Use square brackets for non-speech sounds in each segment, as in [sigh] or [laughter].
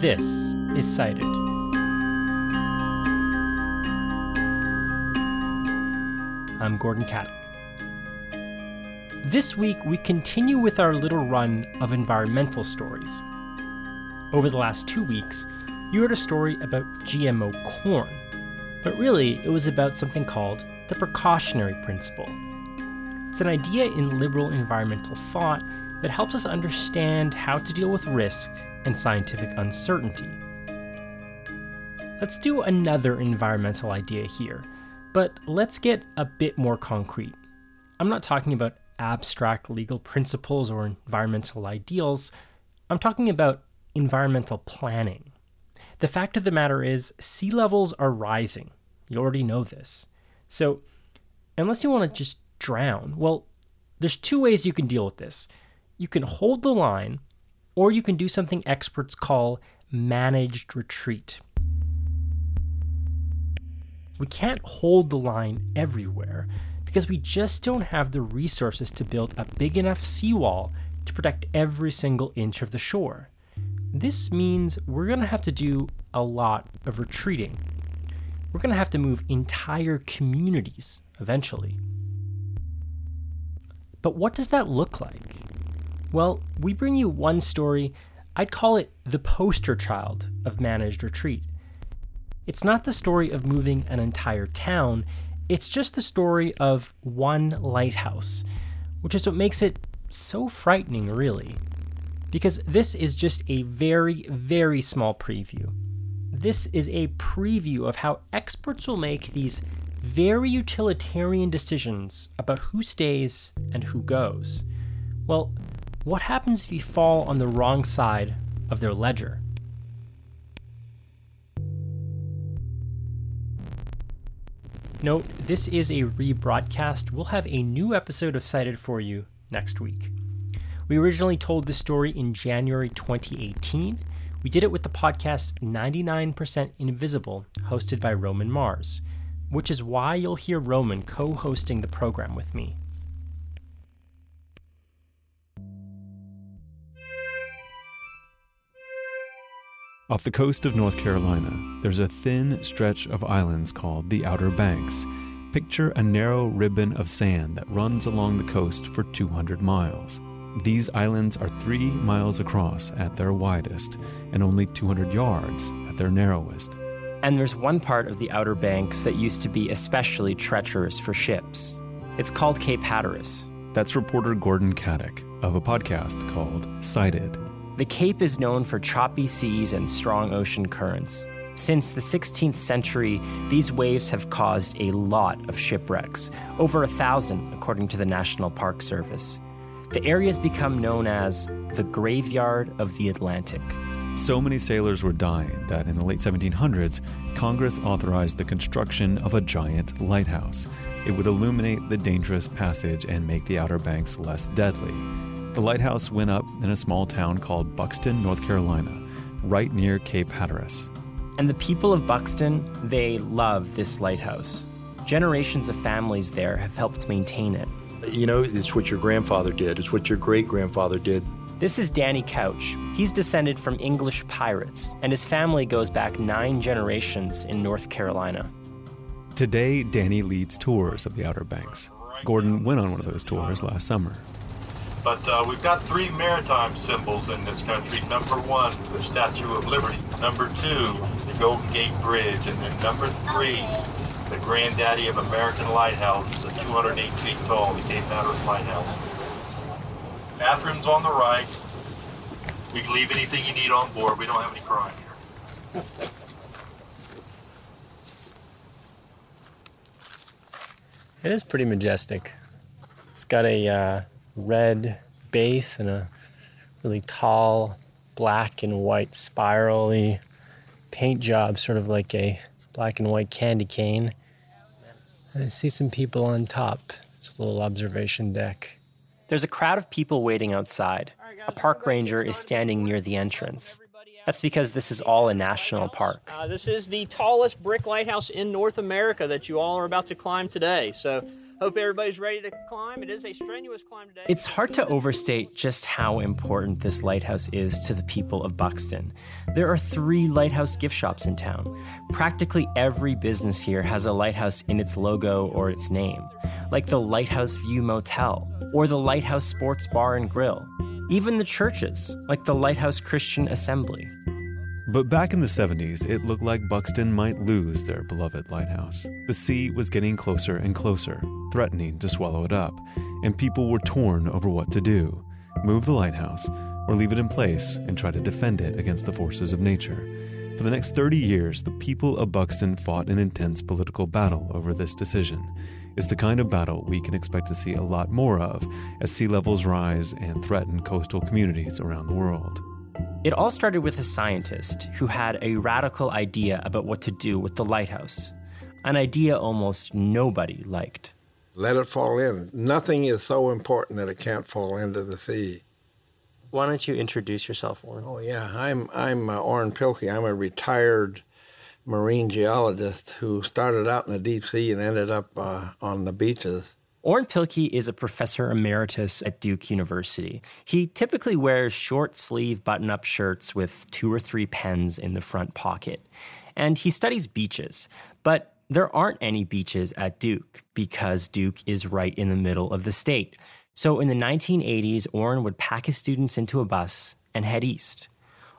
This is Cited. I'm Gordon Katic. This week, we continue with our little run of environmental stories. Over the last two weeks, you heard a story about GMO corn, but really it was about something called the precautionary principle. It's an idea in liberal environmental thought that helps us understand how to deal with risk and scientific uncertainty. Let's do another environmental idea here, but let's get a bit more concrete. I'm not talking about abstract legal principles or environmental ideals, I'm talking about environmental planning. The fact of the matter is, sea levels are rising. You already know this. So, unless you want to just drown, well, there's two ways you can deal with this. You can hold the line, or you can do something experts call managed retreat. We can't hold the line everywhere because we just don't have the resources to build a big enough seawall to protect every single inch of the shore. This means we're going to have to do a lot of retreating. We're going to have to move entire communities eventually. But what does that look like? Well, we bring you one story. I'd call it the poster child of managed retreat. It's not the story of moving an entire town, it's just the story of one lighthouse, which is what makes it so frightening, really. Because this is just a very, very small preview. This is a preview of how experts will make these very utilitarian decisions about who stays and who goes. Well, what happens if you fall on the wrong side of their ledger? Note, this is a rebroadcast. We'll have a new episode of Cited for you next week. We originally told this story in January 2018. We did it with the podcast 99% Invisible, hosted by Roman Mars, which is why you'll hear Roman co hosting the program with me. Off the coast of North Carolina, there's a thin stretch of islands called the Outer Banks. Picture a narrow ribbon of sand that runs along the coast for 200 miles. These islands are three miles across at their widest and only 200 yards at their narrowest. And there's one part of the Outer Banks that used to be especially treacherous for ships. It's called Cape Hatteras. That's reporter Gordon Katic of a podcast called Cited. The Cape is known for choppy seas and strong ocean currents. Since the 16th century, these waves have caused a lot of shipwrecks, over a thousand, according to the National Park Service. The area has become known as the graveyard of the Atlantic. So many sailors were dying that in the late 1700s, Congress authorized the construction of a giant lighthouse. It would illuminate the dangerous passage and make the Outer Banks less deadly. The lighthouse went up in a small town called Buxton, North Carolina, right near Cape Hatteras. And the people of Buxton, they love this lighthouse. Generations of families there have helped maintain it. You know, it's what your grandfather did, it's what your great grandfather did. This is Danny Couch. He's descended from English pirates, and his family goes back nine generations in North Carolina. Today, Danny leads tours of the Outer Banks. Gordon went on one of those tours last summer. But uh, we've got three maritime symbols in this country. Number one, the Statue of Liberty. Number two, the Golden Gate Bridge. And then number three, the granddaddy of American Lighthouse, the 208 feet tall, the Cape Hatteras Lighthouse. Bathrooms on the right. We can leave anything you need on board. We don't have any crime here. [laughs] It is pretty majestic. It's got a uh, red base and a really tall black and white spirally paint job, sort of like a black and white candy cane. And I see some people on top. It's a little observation deck. There's a crowd of people waiting outside. A park ranger is standing near the entrance. That's because this is all a national park. Uh, this is the tallest brick lighthouse in North America that you all are about to climb today. So Hope everybody's ready to climb. It is a strenuous climb today. It's hard to overstate just how important this lighthouse is to the people of Buxton. There are three lighthouse gift shops in town. Practically every business here has a lighthouse in its logo or its name, like the Lighthouse View Motel or the Lighthouse Sports Bar and Grill. Even the churches, like the Lighthouse Christian Assembly. But back in the 70s, it looked like Buxton might lose their beloved lighthouse. The sea was getting closer and closer, threatening to swallow it up, and people were torn over what to do move the lighthouse or leave it in place and try to defend it against the forces of nature. For the next 30 years, the people of Buxton fought an intense political battle over this decision. It's the kind of battle we can expect to see a lot more of as sea levels rise and threaten coastal communities around the world. It all started with a scientist who had a radical idea about what to do with the lighthouse, an idea almost nobody liked. Let it fall in. Nothing is so important that it can't fall into the sea. Why don't you introduce yourself, Orrin? Oh yeah, I'm I'm uh, Orrin Pilkey. I'm a retired marine geologist who started out in the deep sea and ended up uh, on the beaches. Orrin Pilkey is a professor emeritus at Duke University. He typically wears short sleeve button up shirts with two or three pens in the front pocket. And he studies beaches. But there aren't any beaches at Duke because Duke is right in the middle of the state. So in the 1980s, Orrin would pack his students into a bus and head east,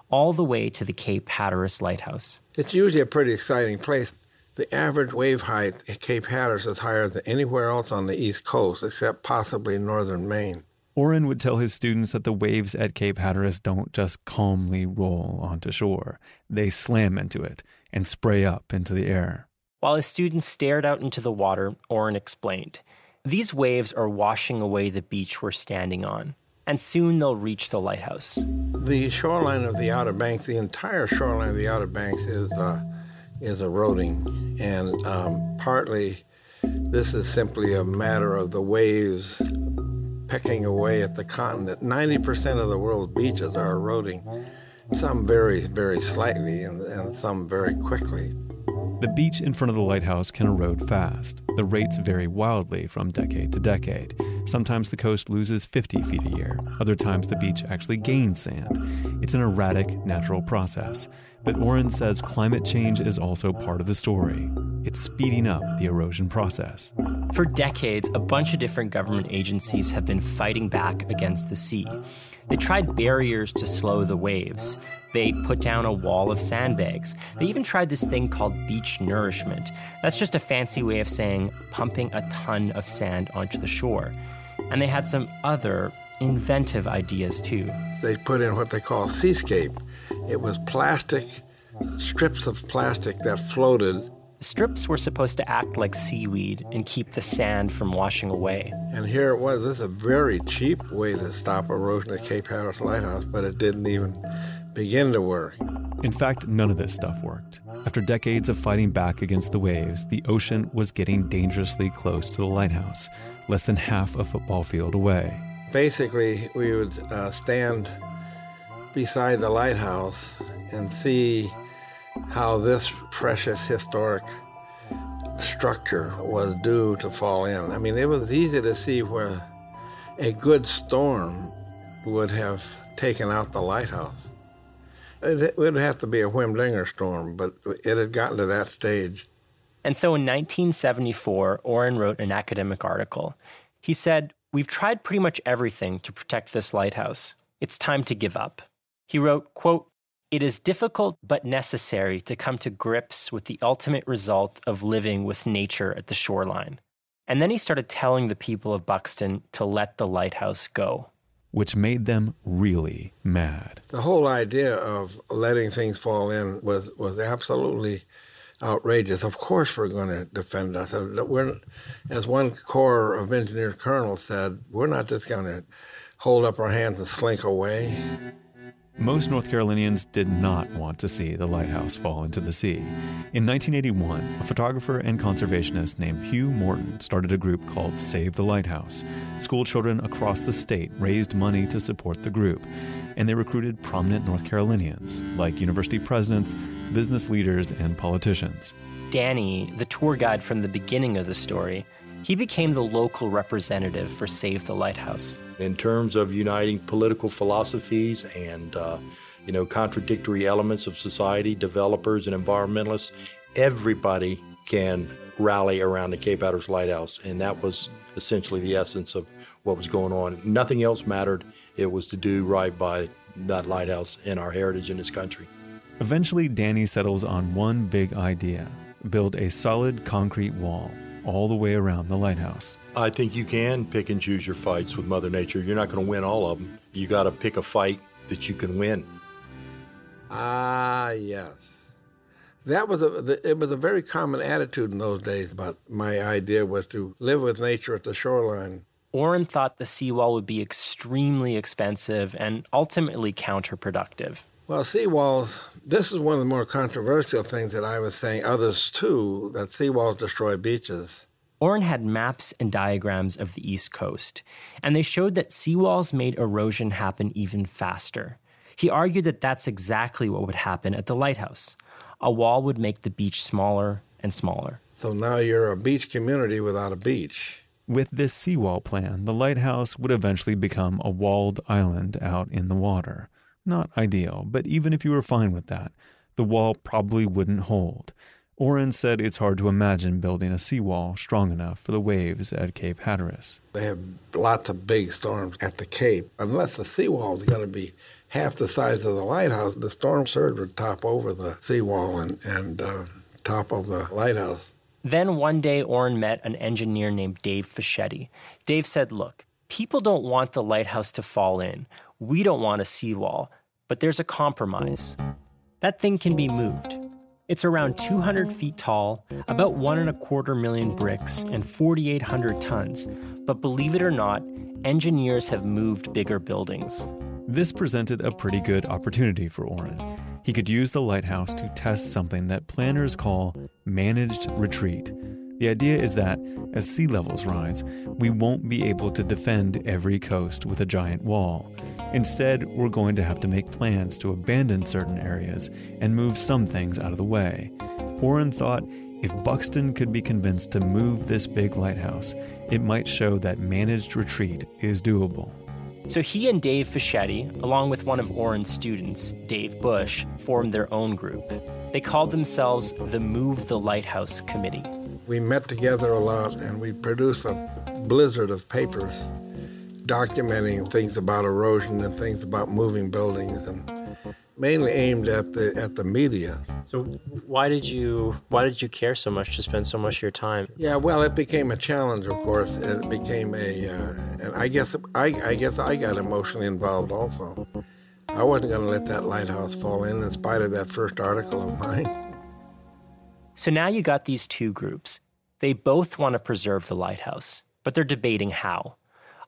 all the way to the Cape Hatteras Lighthouse. It's usually a pretty exciting place. The average wave height at Cape Hatteras is higher than anywhere else on the East Coast, except possibly northern Maine. Orrin would tell his students that the waves at Cape Hatteras don't just calmly roll onto shore. They slam into it and spray up into the air. While his students stared out into the water, Orrin explained, These waves are washing away the beach we're standing on, and soon they'll reach the lighthouse. The shoreline of the Outer Banks, the entire shoreline of the Outer Banks is uh, is eroding, and um, partly this is simply a matter of the waves pecking away at the continent. 90% of the world's beaches are eroding, some very, very slightly, and, and some very quickly. The beach in front of the lighthouse can erode fast. The rates vary wildly from decade to decade. Sometimes the coast loses 50 feet a year. Other times the beach actually gains sand. It's an erratic, natural process. But Orrin says climate change is also part of the story. It's speeding up the erosion process. For decades, a bunch of different government agencies have been fighting back against the sea. They tried barriers to slow the waves. They put down a wall of sandbags. They even tried this thing called beach nourishment. That's just a fancy way of saying pumping a ton of sand onto the shore. And they had some other inventive ideas too. They put in what they call seascape. It was plastic, strips of plastic that floated. The strips were supposed to act like seaweed and keep the sand from washing away. And here it was. This is a very cheap way to stop erosion at Cape Hatteras Lighthouse, but it didn't even begin to work. In fact, none of this stuff worked. After decades of fighting back against the waves, the ocean was getting dangerously close to the lighthouse, less than half a football field away. Basically, we would uh, stand beside the lighthouse and see how this precious historic structure was due to fall in. I mean, it was easy to see where a good storm would have taken out the lighthouse. It would have to be a Whimdinger storm, but it had gotten to that stage. And so in 1974, Orrin wrote an academic article. He said, We've tried pretty much everything to protect this lighthouse. It's time to give up. He wrote, quote, It is difficult but necessary to come to grips with the ultimate result of living with nature at the shoreline. And then he started telling the people of Buxton to let the lighthouse go which made them really mad. The whole idea of letting things fall in was, was absolutely outrageous. Of course, we're going to defend us. We're, as one Corps of Engineer colonel said, we're not just going to hold up our hands and slink away. Most North Carolinians did not want to see the lighthouse fall into the sea. In 1981, a photographer and conservationist named Hugh Morton started a group called Save the Lighthouse. School children across the state raised money to support the group, and they recruited prominent North Carolinians, like university presidents, business leaders, and politicians. Danny, the tour guide from the beginning of the story, He became the local representative for Save the Lighthouse. In terms of uniting political philosophies and uh, you know contradictory elements of society, developers and environmentalists, everybody can rally around the Cape Hatteras Lighthouse, and that was essentially the essence of what was going on. Nothing else mattered. It was to do right by that lighthouse and our heritage in this country. Eventually, Danny settles on one big idea build a solid concrete wall all the way around the lighthouse. I think you can pick and choose your fights with Mother Nature. You're not going to win all of them. You got to pick a fight that you can win. Ah, yes. That was a it was a very common attitude in those days. But my idea was to live with nature at the shoreline. Orrin thought the seawall would be extremely expensive and ultimately counterproductive. Well, seawalls, this is one of the more controversial things that I was saying, others too, that seawalls destroy beaches. Orrin had maps and diagrams of the East Coast, and they showed that seawalls made erosion happen even faster. He argued that that's exactly what would happen at the lighthouse. A wall would make the beach smaller and smaller. So now you're a beach community without a beach. With this seawall plan, the lighthouse would eventually become a walled island out in the water. Not ideal, but even if you were fine with that, the wall probably wouldn't hold. Orrin said it's hard to imagine building a seawall strong enough for the waves at Cape Hatteras. They have lots of big storms at the Cape. Unless the seawall is going to be half the size of the lighthouse, the storm surge would top over the seawall and, and uh, top of the lighthouse. Then one day, Orrin met an engineer named Dave Fischetti. Dave said, Look, people don't want the lighthouse to fall in. We don't want a seawall, but there's a compromise. That thing can be moved. It's around 200 feet tall, about one and a quarter million bricks, and 4,800 tons. But believe it or not, engineers have moved bigger buildings. This presented a pretty good opportunity for Orrin. He could use the lighthouse to test something that planners call managed retreat. The idea is that as sea levels rise, we won't be able to defend every coast with a giant wall. Instead, we're going to have to make plans to abandon certain areas and move some things out of the way. Orrin thought if Buxton could be convinced to move this big lighthouse, it might show that managed retreat is doable. So he and Dave Fischetti, along with one of Orrin's students, Dave Bush, formed their own group. They called themselves the Move the Lighthouse Committee. We met together a lot and we produced a blizzard of papers documenting things about erosion and things about moving buildings and mainly aimed at the at the media. So why did you why did you care so much to spend so much of your time? Yeah, well, it became a challenge, of course. It became a, uh, and I guess I, I guess I got emotionally involved also. I wasn't going to let that lighthouse fall in, in spite of that first article of mine. So now you got these two groups. They both want to preserve the lighthouse, but they're debating how.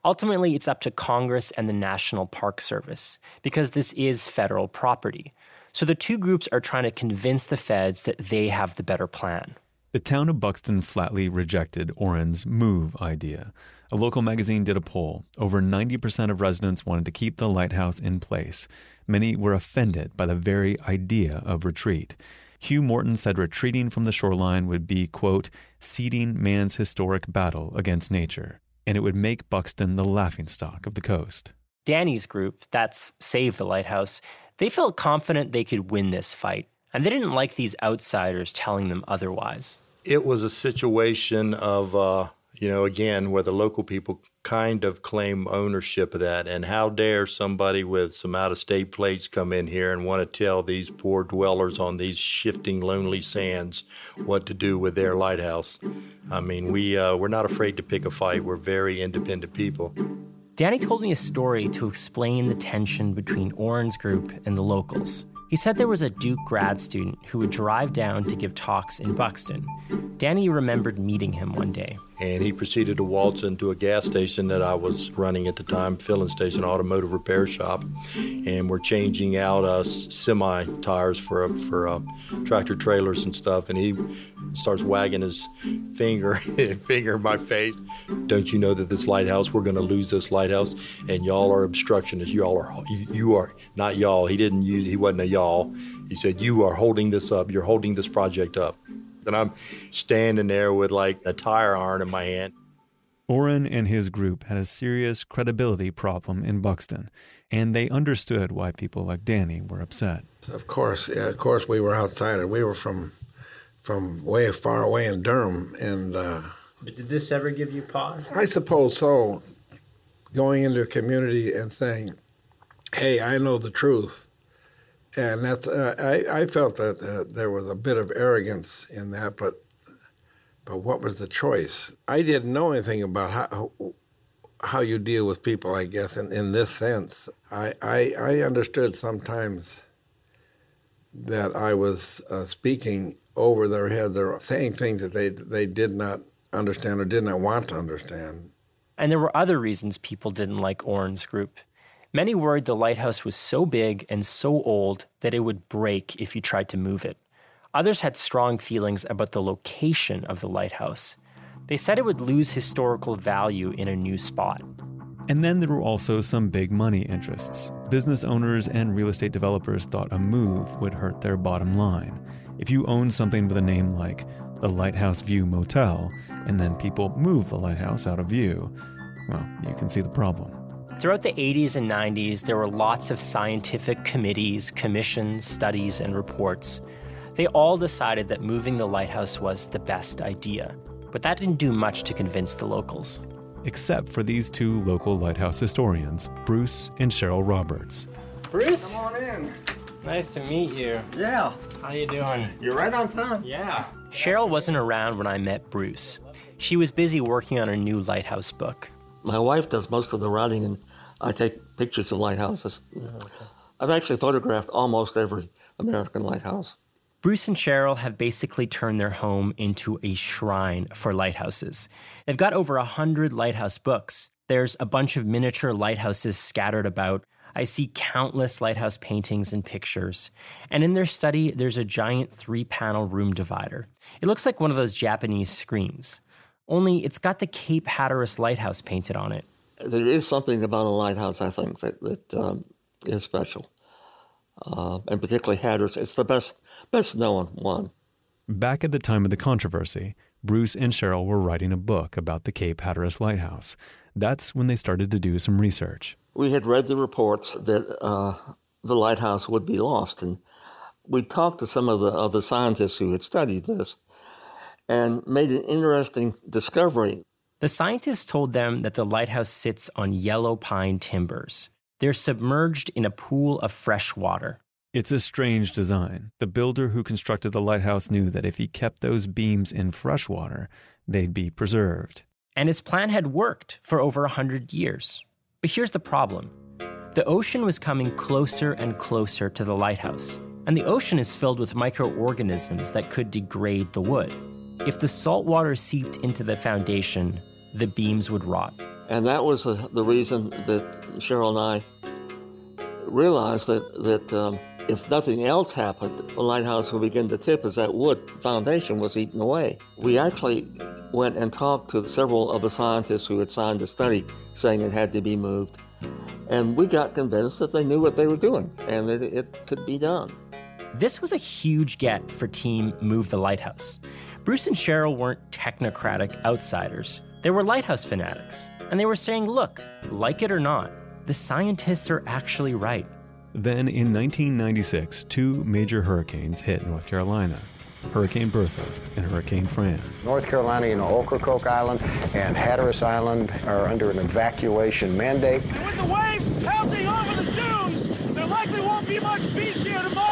Ultimately, it's up to Congress and the National Park Service because this is federal property. So the two groups are trying to convince the feds that they have the better plan. The town of Buxton flatly rejected Orrin's move idea. A local magazine did a poll. Over 90% of residents wanted to keep the lighthouse in place. Many were offended by the very idea of retreat. Hugh Morton said retreating from the shoreline would be, quote, ceding man's historic battle against nature, and it would make Buxton the laughingstock of the coast. Danny's group, that's Save the Lighthouse, they felt confident they could win this fight, and they didn't like these outsiders telling them otherwise. It was a situation of, uh, you know, again, where the local people kind of claim ownership of that. And how dare somebody with some out of state plates come in here and want to tell these poor dwellers on these shifting, lonely sands what to do with their lighthouse? I mean, we, uh, we're not afraid to pick a fight. We're very independent people. Danny told me a story to explain the tension between Orrin's group and the locals. He said there was a Duke grad student who would drive down to give talks in Buxton. Danny remembered meeting him one day. And he proceeded to waltz into a gas station that I was running at the time, filling station, automotive repair shop. And we're changing out uh, semi tires for, for uh, tractor trailers and stuff. And he starts wagging his finger, [laughs] finger in my face. Don't you know that this lighthouse, we're going to lose this lighthouse, and y'all are obstructionists. Y'all are, you, you are not y'all. He didn't use, he wasn't a y'all. He said, you are holding this up. You're holding this project up. And I'm standing there with like a tire iron in my hand. Orrin and his group had a serious credibility problem in Buxton, and they understood why people like Danny were upset. Of course, yeah, of course, we were outside. We were from from way far away in Durham, and uh, But did this ever give you pause? I suppose so. Going into a community and saying, "Hey, I know the truth," and that's uh, I, I felt that uh, there was a bit of arrogance in that, but but what was the choice? I didn't know anything about how how you deal with people. I guess in, in this sense, I, I I understood sometimes that I was uh, speaking over their head. They're saying things that they they did not understand or did not want to understand. And there were other reasons people didn't like Orrin's group. Many worried the lighthouse was so big and so old that it would break if you tried to move it. Others had strong feelings about the location of the lighthouse. They said it would lose historical value in a new spot. And then there were also some big money interests. Business owners and real estate developers thought a move would hurt their bottom line. If you own something with a name like the Lighthouse View Motel, and then people move the lighthouse out of view, well, you can see the problem. Throughout the 80s and 90s, there were lots of scientific committees, commissions, studies, and reports. They all decided that moving the lighthouse was the best idea, but that didn't do much to convince the locals. Except for these two local lighthouse historians, Bruce and Cheryl Roberts. Bruce, Come on in. nice to meet you. Yeah, How you doing? you're right on time. Yeah. Cheryl wasn't around when I met Bruce. She was busy working on a new lighthouse book. My wife does most of the writing, and I take pictures of lighthouses. I've actually photographed almost every American lighthouse. Bruce and Cheryl have basically turned their home into a shrine for lighthouses. They've got over a hundred lighthouse books. There's a bunch of miniature lighthouses scattered about. I see countless lighthouse paintings and pictures. And in their study, there's a giant three panel room divider. It looks like one of those Japanese screens, only it's got the Cape Hatteras Lighthouse painted on it. There is something about a lighthouse, I think, that, that um, is special. Uh, and particularly Hatteras. It's the best, best known one. Back at the time of the controversy, Bruce and Cheryl were writing a book about the Cape Hatteras Lighthouse. That's when they started to do some research. We had read the reports that uh, the lighthouse would be lost, and we talked to some of the other scientists who had studied this and made an interesting discovery. The scientists told them that the lighthouse sits on yellow pine timbers. They're submerged in a pool of fresh water. It's a strange design. The builder who constructed the lighthouse knew that if he kept those beams in fresh water, they'd be preserved. And his plan had worked for over a hundred years. But here's the problem the ocean was coming closer and closer to the lighthouse, and the ocean is filled with microorganisms that could degrade the wood. If the salt water seeped into the foundation, the beams would rot. And that was the, the reason that Cheryl and I realized that, that um, if nothing else happened, the lighthouse would begin to tip as that wood foundation was eaten away. We actually went and talked to several of the scientists who had signed the study saying it had to be moved. And we got convinced that they knew what they were doing and that it could be done. This was a huge get for Team Move the Lighthouse. Bruce and Cheryl weren't technocratic outsiders, they were lighthouse fanatics. And they were saying, look, like it or not, the scientists are actually right. Then in 1996, two major hurricanes hit North Carolina Hurricane Bertha and Hurricane Fran. North Carolina, you know, Ocracoke Island and Hatteras Island are under an evacuation mandate. And with the waves pelting over the dunes, there likely won't be much beach here tomorrow.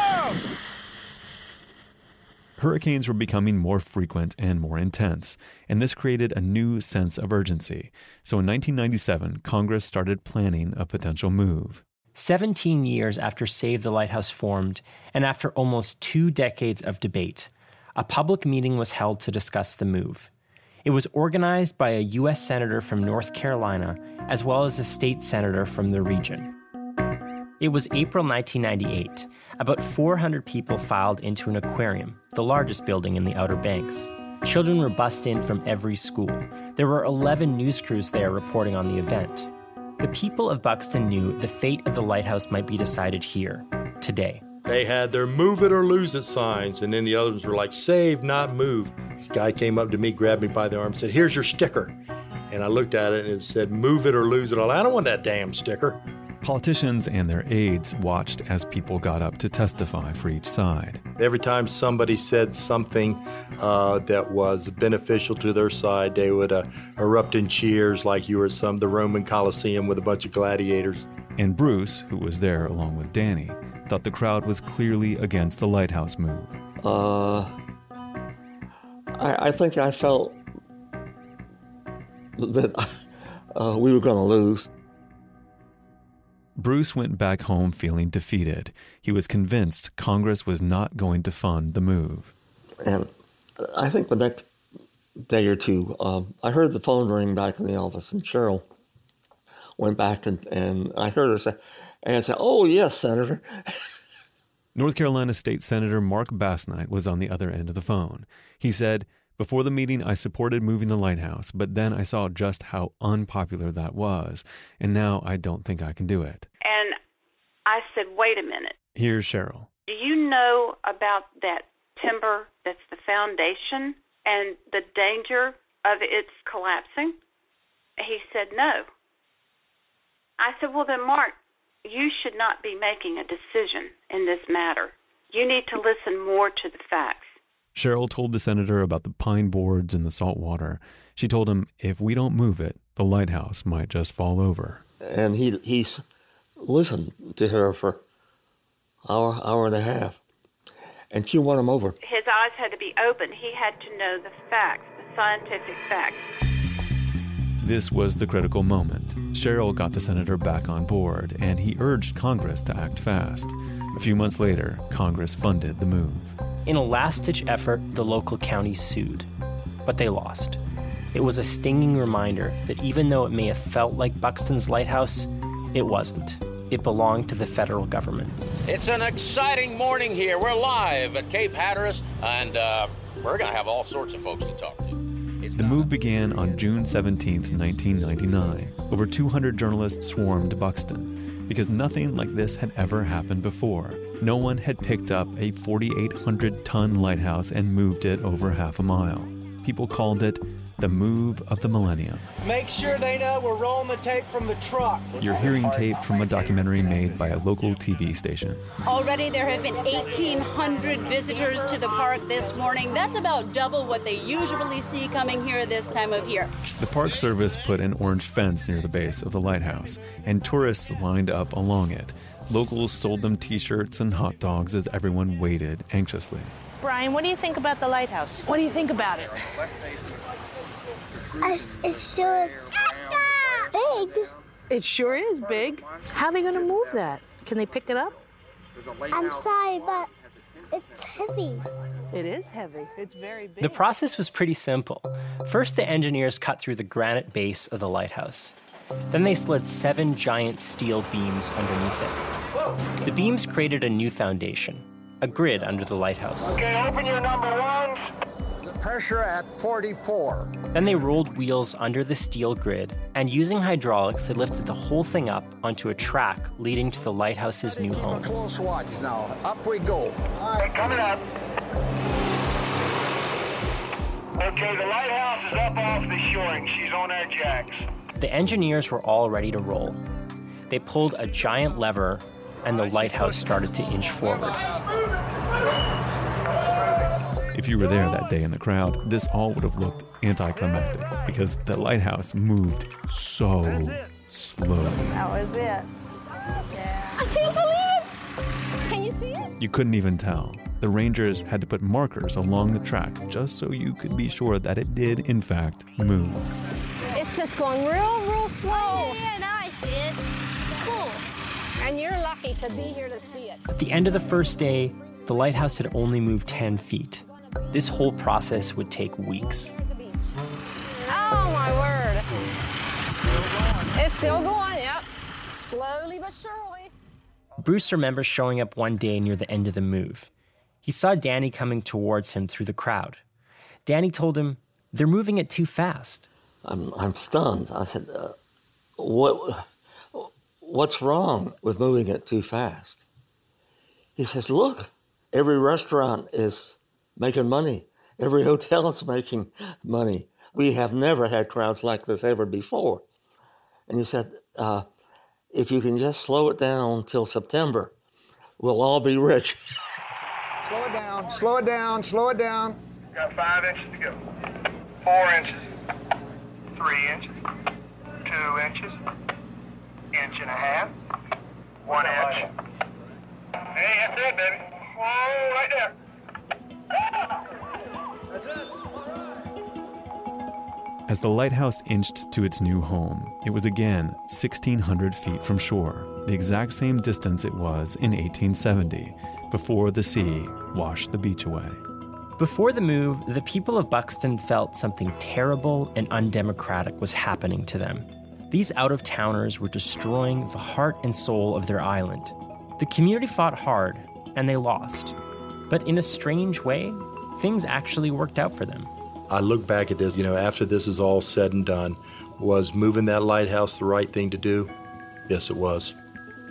Hurricanes were becoming more frequent and more intense, and this created a new sense of urgency. So in 1997, Congress started planning a potential move. 17 years after Save the Lighthouse formed, and after almost two decades of debate, a public meeting was held to discuss the move. It was organized by a U.S. Senator from North Carolina, as well as a state senator from the region. It was April 1998. About 400 people filed into an aquarium, the largest building in the Outer Banks. Children were bussed in from every school. There were 11 news crews there reporting on the event. The people of Buxton knew the fate of the lighthouse might be decided here, today. They had their move it or lose it signs, and then the others were like, save, not move. This guy came up to me, grabbed me by the arm, said, Here's your sticker. And I looked at it and it said, move it or lose it all. I don't want that damn sticker. Politicians and their aides watched as people got up to testify for each side. Every time somebody said something uh, that was beneficial to their side, they would uh, erupt in cheers like you were at some the Roman Colosseum with a bunch of gladiators. And Bruce, who was there along with Danny, thought the crowd was clearly against the lighthouse move. Uh, I, I think I felt that [laughs] uh, we were going to lose. Bruce went back home feeling defeated. He was convinced Congress was not going to fund the move. And I think the next day or two, um, I heard the phone ring back in the office, and Cheryl went back and, and I heard her say, and say, "Oh yes, Senator." [laughs] North Carolina State Senator Mark Basnight was on the other end of the phone. He said, before the meeting, I supported moving the lighthouse, but then I saw just how unpopular that was, and now I don't think I can do it. And I said, wait a minute. Here's Cheryl. Do you know about that timber that's the foundation and the danger of its collapsing? He said, no. I said, well, then, Mark, you should not be making a decision in this matter. You need to listen more to the facts. Cheryl told the senator about the pine boards and the salt water. She told him if we don't move it, the lighthouse might just fall over. And he he's listened to her for hour hour and a half, and she won him over. His eyes had to be open. He had to know the facts, the scientific facts. This was the critical moment. Cheryl got the senator back on board, and he urged Congress to act fast. A few months later, Congress funded the move. In a last ditch effort, the local county sued, but they lost. It was a stinging reminder that even though it may have felt like Buxton's lighthouse, it wasn't. It belonged to the federal government. It's an exciting morning here. We're live at Cape Hatteras, and uh, we're going to have all sorts of folks to talk to. The move began on June 17, 1999. Over 200 journalists swarmed Buxton because nothing like this had ever happened before. No one had picked up a 4,800 ton lighthouse and moved it over half a mile. People called it the move of the millennium. Make sure they know we're rolling the tape from the truck. You're hearing tape from a documentary made by a local TV station. Already there have been 1,800 visitors to the park this morning. That's about double what they usually see coming here this time of year. The Park Service put an orange fence near the base of the lighthouse, and tourists lined up along it. Locals sold them t shirts and hot dogs as everyone waited anxiously. Brian, what do you think about the lighthouse? What do you think about it? It sure is big. It sure is big. How are they going to move that? Can they pick it up? I'm sorry, but it's heavy. It is heavy. It's very big. The process was pretty simple. First, the engineers cut through the granite base of the lighthouse. Then they slid seven giant steel beams underneath it. The beams created a new foundation, a grid under the lighthouse. Okay, open your number ones. Pressure at 44. Then they rolled wheels under the steel grid, and using hydraulics, they lifted the whole thing up onto a track leading to the lighthouse's new Keep home. a close watch now. Up we go. Hey, coming up. Okay, the lighthouse is up off the shoring. She's on our jacks. The engineers were all ready to roll. They pulled a giant lever, and the lighthouse started to inch forward. If you were there that day in the crowd, this all would have looked anticlimactic because the lighthouse moved so slowly. That was it. I can't believe it! Can you see it? You couldn't even tell. The rangers had to put markers along the track just so you could be sure that it did, in fact, move. It's just going real, real slow. Yeah, now I see it. Cool. And you're lucky to be here to see it. At the end of the first day, the lighthouse had only moved 10 feet. This whole process would take weeks. Oh my word. It's still going, yep. Slowly but surely. Bruce remembers showing up one day near the end of the move. He saw Danny coming towards him through the crowd. Danny told him, They're moving it too fast. I'm I'm stunned. I said, uh, "What? What's wrong with moving it too fast?" He says, "Look, every restaurant is making money. Every [laughs] hotel is making money. We have never had crowds like this ever before. And he said, uh, If you can just slow it down till September, we'll all be rich. [laughs] Slow it down, slow it down, slow it down. Got five inches to go. Four inches. Three inches. Two inches. Inch and a half. One inch. Hey, that's it, baby. Whoa, right there. As the lighthouse inched to its new home, it was again 1,600 feet from shore, the exact same distance it was in 1870, before the sea washed the beach away. Before the move, the people of Buxton felt something terrible and undemocratic was happening to them. These out of towners were destroying the heart and soul of their island. The community fought hard, and they lost. But in a strange way, things actually worked out for them. I look back at this, you know, after this is all said and done, was moving that lighthouse the right thing to do? Yes, it was.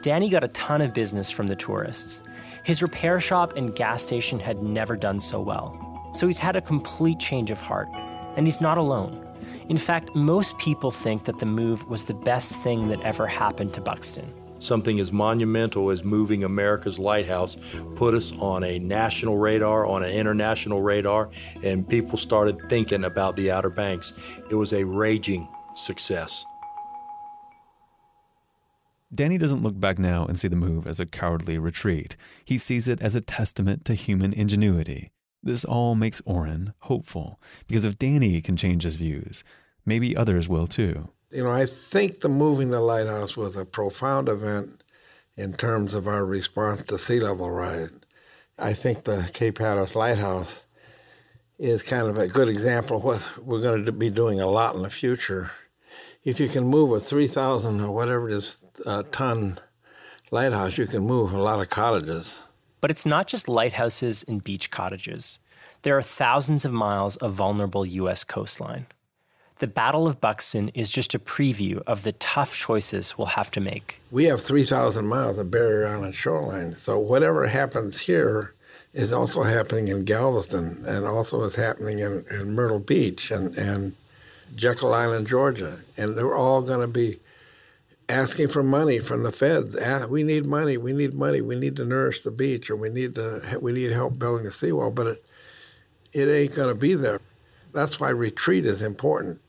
Danny got a ton of business from the tourists. His repair shop and gas station had never done so well. So he's had a complete change of heart, and he's not alone. In fact, most people think that the move was the best thing that ever happened to Buxton. Something as monumental as moving America's lighthouse put us on a national radar, on an international radar, and people started thinking about the Outer Banks. It was a raging success. Danny doesn't look back now and see the move as a cowardly retreat. He sees it as a testament to human ingenuity. This all makes Orrin hopeful, because if Danny can change his views, maybe others will too. You know, I think the moving the lighthouse was a profound event in terms of our response to sea level rise. I think the Cape Hatteras Lighthouse is kind of a good example of what we're going to be doing a lot in the future. If you can move a 3,000 or whatever it is uh, ton lighthouse, you can move a lot of cottages. But it's not just lighthouses and beach cottages. There are thousands of miles of vulnerable U.S. coastline. The Battle of Buxton is just a preview of the tough choices we'll have to make. We have 3,000 miles of barrier island shoreline, so whatever happens here is also happening in Galveston and also is happening in, in Myrtle Beach and, and Jekyll Island, Georgia. And they're all going to be asking for money from the feds. We need money. We need money. We need to nourish the beach, or we need to we need help building a seawall. But it it ain't going to be there. That's why retreat is important.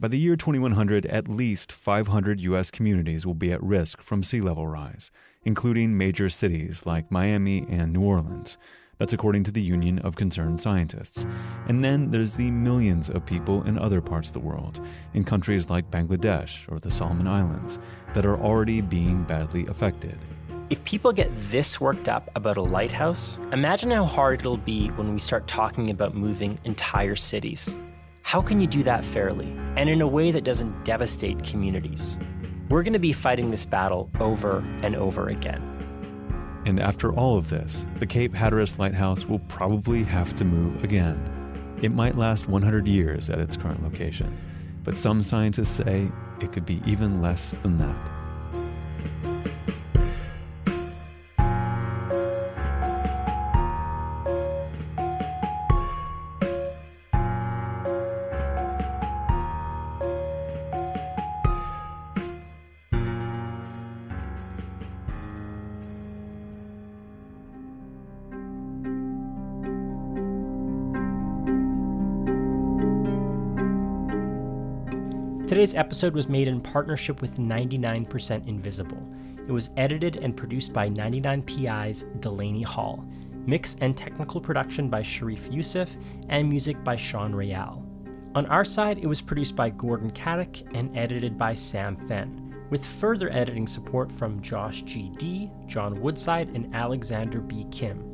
By the year 2100, at least 500 U.S. communities will be at risk from sea level rise, including major cities like Miami and New Orleans. That's according to the Union of Concerned Scientists. And then there's the millions of people in other parts of the world, in countries like Bangladesh or the Solomon Islands, that are already being badly affected. If people get this worked up about a lighthouse, imagine how hard it'll be when we start talking about moving entire cities. How can you do that fairly and in a way that doesn't devastate communities? We're going to be fighting this battle over and over again. And after all of this, the Cape Hatteras Lighthouse will probably have to move again. It might last 100 years at its current location, but some scientists say it could be even less than that. Today's episode was made in partnership with 99% Invisible. It was edited and produced by 99PI's Delaney Hall. Mix and technical production by Sharif Youssef, and music by Sean Real. On our side, it was produced by Gordon Katic and edited by Sam Fenn, with further editing support from Josh G.D., John Woodside, and Alexander B. Kim.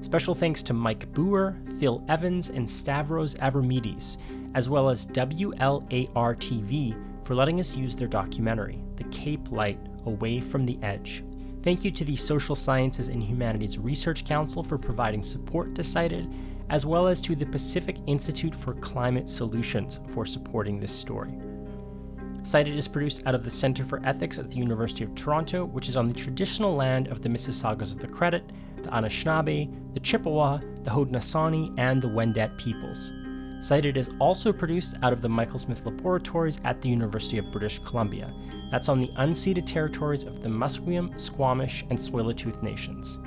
Special thanks to Mike Boer, Phil Evans, and Stavros Avramidis, as well as WLAR TV for letting us use their documentary, The Cape Light Away from the Edge. Thank you to the Social Sciences and Humanities Research Council for providing support to Cited, as well as to the Pacific Institute for Climate Solutions for supporting this story. Cited is produced out of the Center for Ethics at the University of Toronto, which is on the traditional land of the Mississaugas of the Credit, the Anishinaabe, the Chippewa, the Haudenosaunee, and the Wendat peoples. Cited is also produced out of the Michael Smith Laboratories at the University of British Columbia. That's on the unceded territories of the Musqueam, Squamish, and Tsleil-Waututh nations.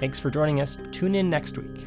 Thanks for joining us. Tune in next week.